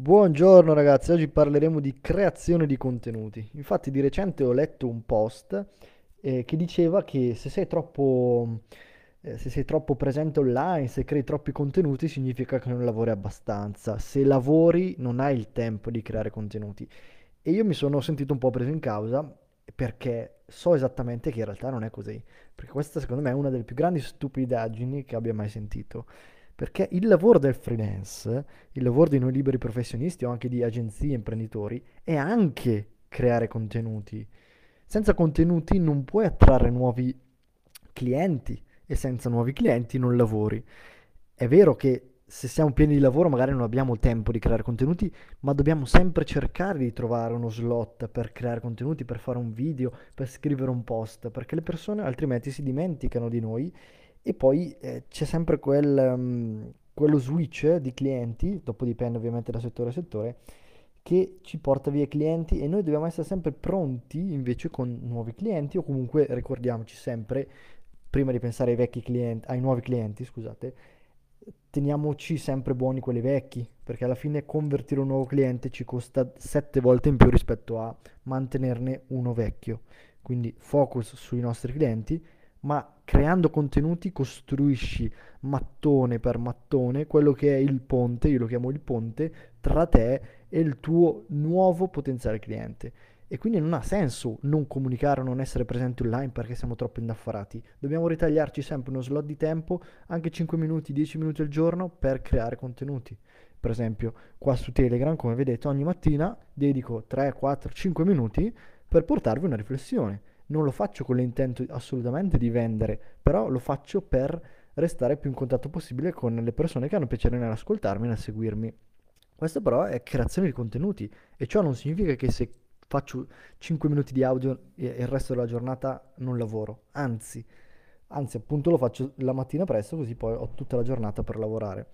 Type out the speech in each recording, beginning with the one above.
Buongiorno ragazzi, oggi parleremo di creazione di contenuti. Infatti di recente ho letto un post eh, che diceva che se sei troppo, eh, se sei troppo presente online, se crei troppi contenuti, significa che non lavori abbastanza. Se lavori non hai il tempo di creare contenuti. E io mi sono sentito un po' preso in causa perché so esattamente che in realtà non è così. Perché questa secondo me è una delle più grandi stupidaggini che abbia mai sentito. Perché il lavoro del freelance, il lavoro di noi liberi professionisti o anche di agenzie imprenditori, è anche creare contenuti. Senza contenuti non puoi attrarre nuovi clienti e senza nuovi clienti non lavori. È vero che se siamo pieni di lavoro magari non abbiamo tempo di creare contenuti, ma dobbiamo sempre cercare di trovare uno slot per creare contenuti, per fare un video, per scrivere un post, perché le persone altrimenti si dimenticano di noi e poi eh, c'è sempre quel, um, quello switch di clienti, dopo dipende ovviamente da settore a settore, che ci porta via clienti e noi dobbiamo essere sempre pronti invece con nuovi clienti o comunque ricordiamoci sempre, prima di pensare ai clienti, ai nuovi clienti, scusate, teniamoci sempre buoni quelli vecchi, perché alla fine convertire un nuovo cliente ci costa sette volte in più rispetto a mantenerne uno vecchio. Quindi focus sui nostri clienti ma creando contenuti costruisci mattone per mattone quello che è il ponte, io lo chiamo il ponte, tra te e il tuo nuovo potenziale cliente. E quindi non ha senso non comunicare o non essere presenti online perché siamo troppo indaffarati. Dobbiamo ritagliarci sempre uno slot di tempo, anche 5 minuti, 10 minuti al giorno, per creare contenuti. Per esempio, qua su Telegram, come vedete, ogni mattina dedico 3, 4, 5 minuti per portarvi una riflessione non lo faccio con l'intento assolutamente di vendere, però lo faccio per restare più in contatto possibile con le persone che hanno piacere nell'ascoltarmi e nel seguirmi. Questo però è creazione di contenuti e ciò non significa che se faccio 5 minuti di audio e il resto della giornata non lavoro, anzi, anzi appunto lo faccio la mattina presto così poi ho tutta la giornata per lavorare.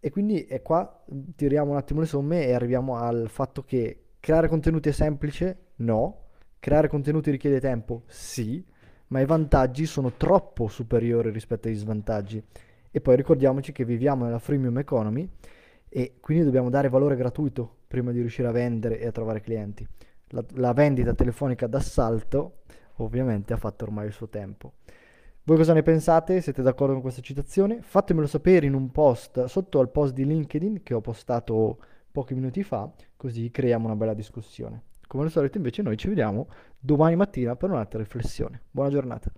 E quindi è qua tiriamo un attimo le somme e arriviamo al fatto che creare contenuti è semplice? No, Creare contenuti richiede tempo? Sì, ma i vantaggi sono troppo superiori rispetto agli svantaggi. E poi ricordiamoci che viviamo nella freemium economy e quindi dobbiamo dare valore gratuito prima di riuscire a vendere e a trovare clienti. La, la vendita telefonica d'assalto ovviamente ha fatto ormai il suo tempo. Voi cosa ne pensate? Siete d'accordo con questa citazione? Fatemelo sapere in un post sotto al post di LinkedIn che ho postato pochi minuti fa, così creiamo una bella discussione. Come al solito invece noi ci vediamo domani mattina per un'altra riflessione. Buona giornata.